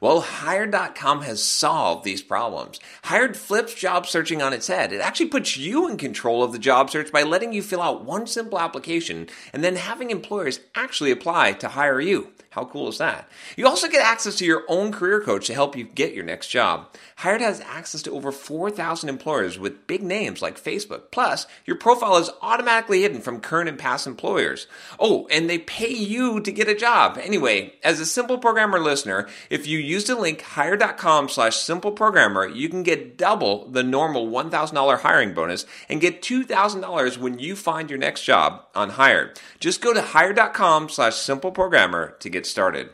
Well, Hired.com has solved these problems. Hired flips job searching on its head. It actually puts you in control of the job search by letting you fill out one simple application and then having employers actually apply to hire you. How cool is that? You also get access to your own career coach to help you get your next job. Hired has access to over 4,000 employers with big names like Facebook. Plus, your profile is automatically hidden from current and past employers. Oh, and they pay you to get a job. Anyway, as a simple programmer listener, if you use the link hired.com slash simple programmer, you can get double the normal $1,000 hiring bonus and get $2,000 when you find your next job on Hired. Just go to hired.com slash simple programmer to get started.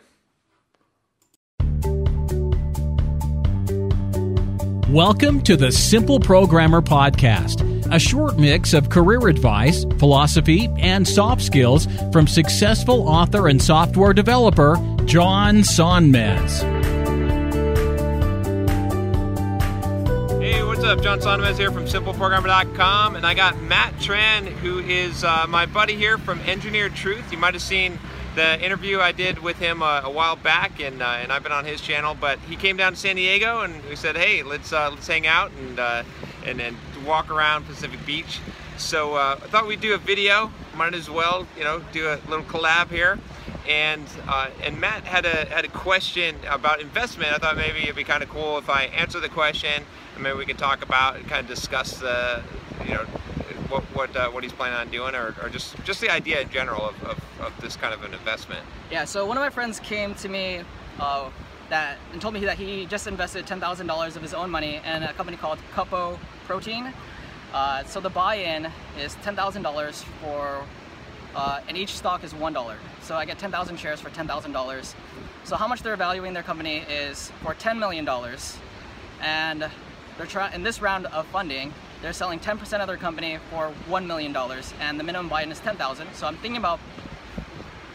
Welcome to the Simple Programmer Podcast, a short mix of career advice, philosophy, and soft skills from successful author and software developer John Sonmez. Up? John Sonmez here from SimpleProgrammer.com, and I got Matt Tran, who is uh, my buddy here from Engineered Truth. You might have seen the interview I did with him uh, a while back, and uh, and I've been on his channel. But he came down to San Diego, and we said, hey, let's uh, let's hang out and uh, and and walk around Pacific Beach. So uh, I thought we'd do a video. Might as well, you know, do a little collab here. And uh, and Matt had a had a question about investment. I thought maybe it'd be kind of cool if I answer the question, and maybe we can talk about and kind of discuss the, you know, what what uh, what he's planning on doing, or, or just just the idea in general of, of, of this kind of an investment. Yeah, so one of my friends came to me uh, that and told me that he just invested $10,000 of his own money in a company called Cupo Protein. Uh, so the buy-in is $10,000 for, uh, and each stock is $1. So I get 10,000 shares for $10,000. So how much they're valuing their company is for $10 million. And they're trying, in this round of funding, they're selling 10% of their company for $1 million and the minimum buy-in is 10,000. So I'm thinking about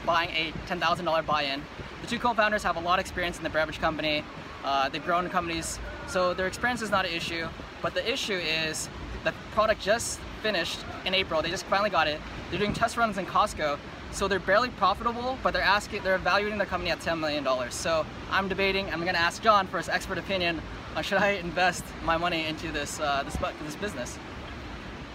buying a $10,000 buy-in. The two co-founders have a lot of experience in the beverage company. Uh, they've grown companies, so their experience is not an issue. But the issue is the product just finished in April. They just finally got it. They're doing test runs in Costco, so they're barely profitable, but they're asking, they're evaluating their company at $10 million. So I'm debating. I'm going to ask John for his expert opinion on should I invest my money into this uh, this this business.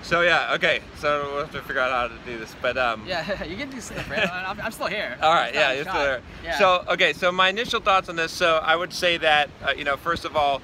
So yeah, okay. So we'll have to figure out how to do this, but um. Yeah, you can do stuff, right? I'm, I'm still here. All right, yeah, you're still there. Yeah. So, okay, so my initial thoughts on this. So, I would say that, uh, you know, first of all,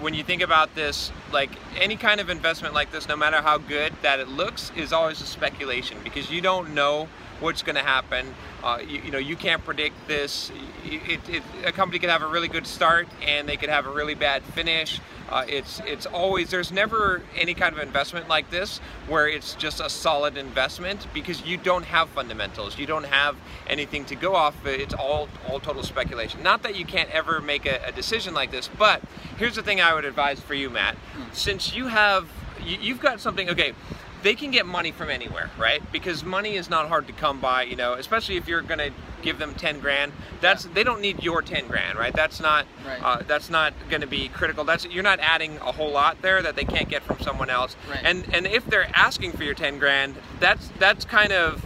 when you think about this, like any kind of investment like this, no matter how good that it looks, is always a speculation because you don't know what's going to happen. Uh, you, you know, you can't predict this. It, it, a company could have a really good start and they could have a really bad finish. Uh, it's it's always there's never any kind of investment like this where it's just a solid investment because you don't have fundamentals. You don't have anything to go off. It's all all total speculation. Not that you can't ever make a, a decision like this, but here's the thing I would advise for you, Matt. Since you have you, you've got something. Okay, they can get money from anywhere, right? Because money is not hard to come by, you know, especially if you're going to give them 10 grand. That's yeah. they don't need your 10 grand, right? That's not right. Uh, that's not going to be critical. That's you're not adding a whole lot there that they can't get from someone else. Right. And and if they're asking for your 10 grand, that's that's kind of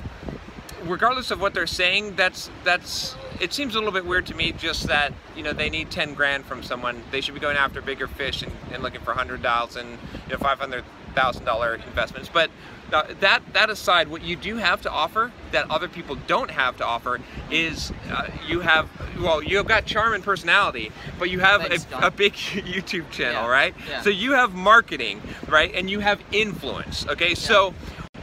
regardless of what they're saying, that's that's it seems a little bit weird to me just that you know they need 10 grand from someone they should be going after bigger fish and, and looking for 100000 you know 500 $1,000 investments. But uh, that, that aside, what you do have to offer that other people don't have to offer is uh, you have, well, you've got charm and personality, but you have Thanks, a, a, big YouTube channel, yeah. right? Yeah. So you have marketing, right? And you have influence, okay? Yeah. So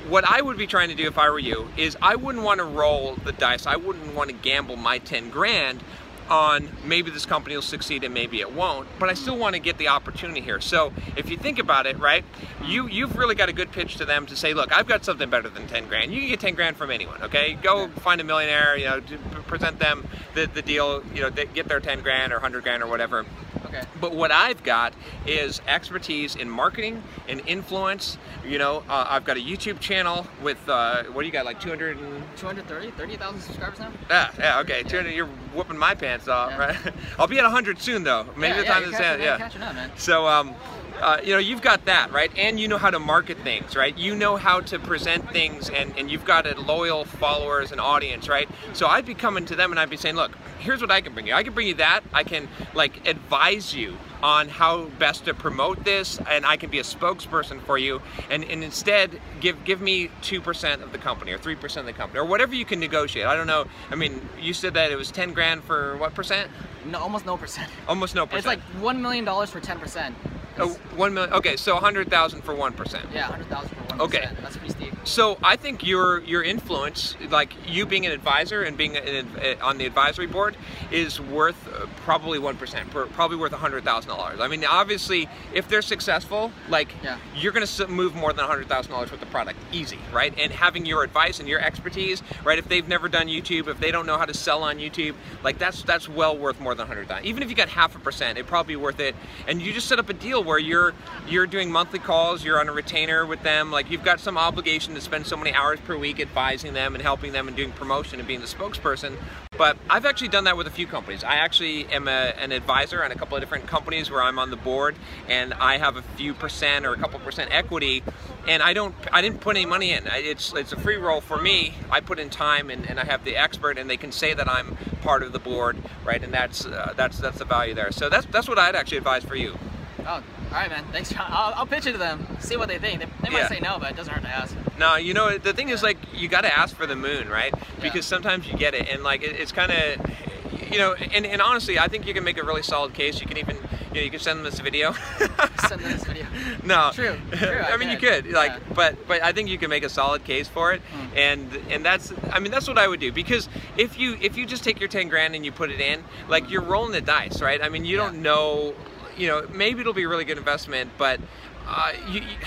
what I would be trying to do if I were you is I wouldn't want to roll the dice. I wouldn't want to gamble my 10 grand on maybe this company will succeed and maybe it won't, but I still want to get the opportunity here. So if you think about it, right, you you've really got a good pitch to them to say, look, I've got something better than 10 grand. You can get 10 grand from anyone, okay? Go find a millionaire, you know, present them the, the deal, you know, get their 10 grand or 100 grand or whatever. Okay. But what I've got is expertise in marketing and influence. You know, uh, I've got a YouTube channel with uh, what do you got, like 200 and 230, 30,000 subscribers now. Yeah, yeah, okay. 200, you're whooping my pants off, Yeah. right? I'll be at 100 soon though. Maybe yeah, the time yeah, is you're catching, yeah. catching up, man. So, um, uh, you know, you've got that, right? And you know how to market things, right? You know how to present things, and, and you've got a loyal followers and audience, right? So I'd be coming to them and I'd be saying, look, here's what I can bring you. I can bring you that. I can, like, advise you on how best to promote this, and I can be a spokesperson for you. And, and instead, give give me 2% of the company or 3% of the company or whatever you can negotiate. I don't know. I mean, you said that it was 10 grand for what percent? No, almost no percent. Almost no percent. It's like one million dollars for ten percent. Oh, one million. Okay, so a hundred thousand for one percent. Yeah, hundred thousand for one Okay. That's pretty steep. So I think your your influence, like you being an advisor and being an, uh, on the advisory board, is worth uh, probably one percent, probably worth hundred thousand dollars. I mean, obviously, if they're successful, like Yeah. you're going to move more than a hundred thousand dollars worth of product, easy, right? And having your advice and your expertise, right? If they've never done YouTube, if they don't know how to sell on YouTube, like that's that's well worth more than a hundred thousand. Even if you got half a percent, it'd probably be worth it. And you just set up a deal where you're you're doing monthly calls, you're on a retainer with them, like you've got some obligation to spend so many hours per week advising them and helping them and doing promotion and being the spokesperson. But I've actually done that with a few companies. I actually am a, an advisor on a couple of different companies where I'm on the board and I have a few percent or a couple percent equity and I don't I didn't put any money in. It's it's a free roll for me. I put in time and, and I have the expert and they can say that I'm part of the board, right? And that's uh, that's that's the value there. So that's that's what I'd actually advise for you. Oh, all right, man. Thanks, John. I'll, I'll pitch it to them. See what they think. They, they might Yeah. say no, but it doesn't hurt to ask. No, you know the thing is like you got to ask for the moon, right? Because sometimes you get it, and like it, it's kind of, you know, and, and honestly, I think you can make a really solid case. You can even, you know, you can send them this video. Send them this video. no, True, true, I I mean, you could, could like, yeah. but but I think you can make a solid case for it, Hmm. and and that's, I mean, that's what I would do because if you if you just take your ten grand and you put it in, like you're rolling the dice, right? I mean, you Yeah. don't know, you know, maybe it'll be a really good investment, but uh, you. you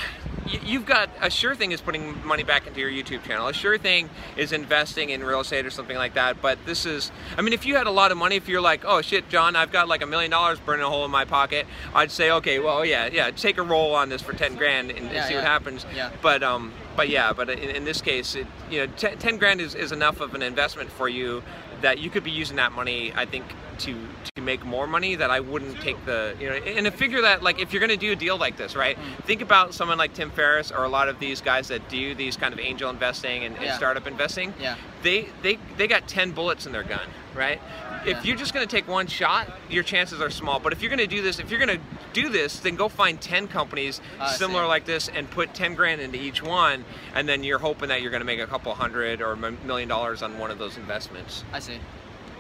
You've got a sure thing is putting money back into your YouTube channel. A sure thing is investing in real estate or something like that. But this is, I mean, if you had a lot of money, if you're like, oh shit, John, I've got like a million dollars burning a hole in my pocket, I'd say, okay, well, yeah, yeah, take a roll on this for 10 grand and, and Yeah, see what happens. Yeah. But um, but yeah, but in, in this case, it, you know, 10, 10 grand is, is enough of an investment for you that you could be using that money, I think, to to make more money. That I wouldn't take the, you know, and to figure that like if you're going to do a deal like this, right? Mm. Think about someone like Tim Ferriss or a lot of these guys that do these kind of angel investing and, and startup investing. Yeah. They they they got 10 bullets in their gun, right? Yeah. If you're just going to take one shot, your chances are small. But if you're going to do this, if you're going to do this, then go find 10 companies ah, I similar like this and put 10 grand into each one, and then you're hoping that you're going to make a couple hundred or a m- million dollars on one of those investments. I see.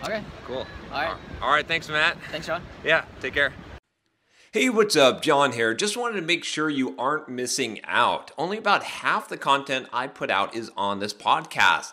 Okay. Cool. All right. All right. Thanks, Matt. Thanks, John. Yeah. Take care. Hey, what's up? John here. Just wanted to make sure you aren't missing out. Only about half the content I put out is on this podcast.